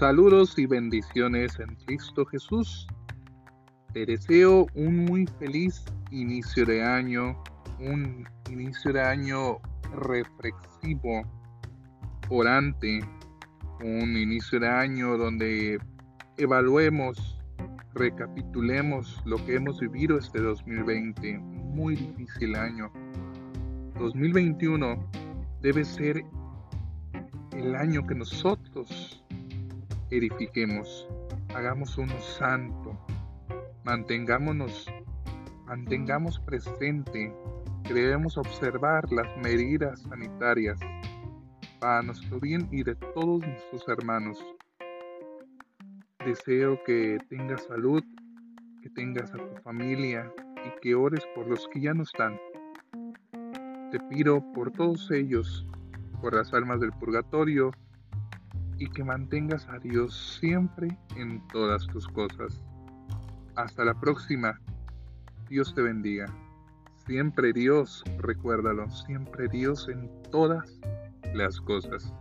Saludos y bendiciones en Cristo Jesús. Te deseo un muy feliz inicio de año, un inicio de año reflexivo, orante, un inicio de año donde evaluemos, recapitulemos lo que hemos vivido este 2020, muy difícil año. 2021 debe ser el año que nosotros edifiquemos, hagamos uno santo, mantengámonos, mantengamos presente que debemos observar las medidas sanitarias para nuestro bien y de todos nuestros hermanos. Deseo que tengas salud, que tengas a tu familia y que ores por los que ya no están. Te pido por todos ellos, por las almas del purgatorio, y que mantengas a Dios siempre en todas tus cosas. Hasta la próxima. Dios te bendiga. Siempre Dios, recuérdalo, siempre Dios en todas las cosas.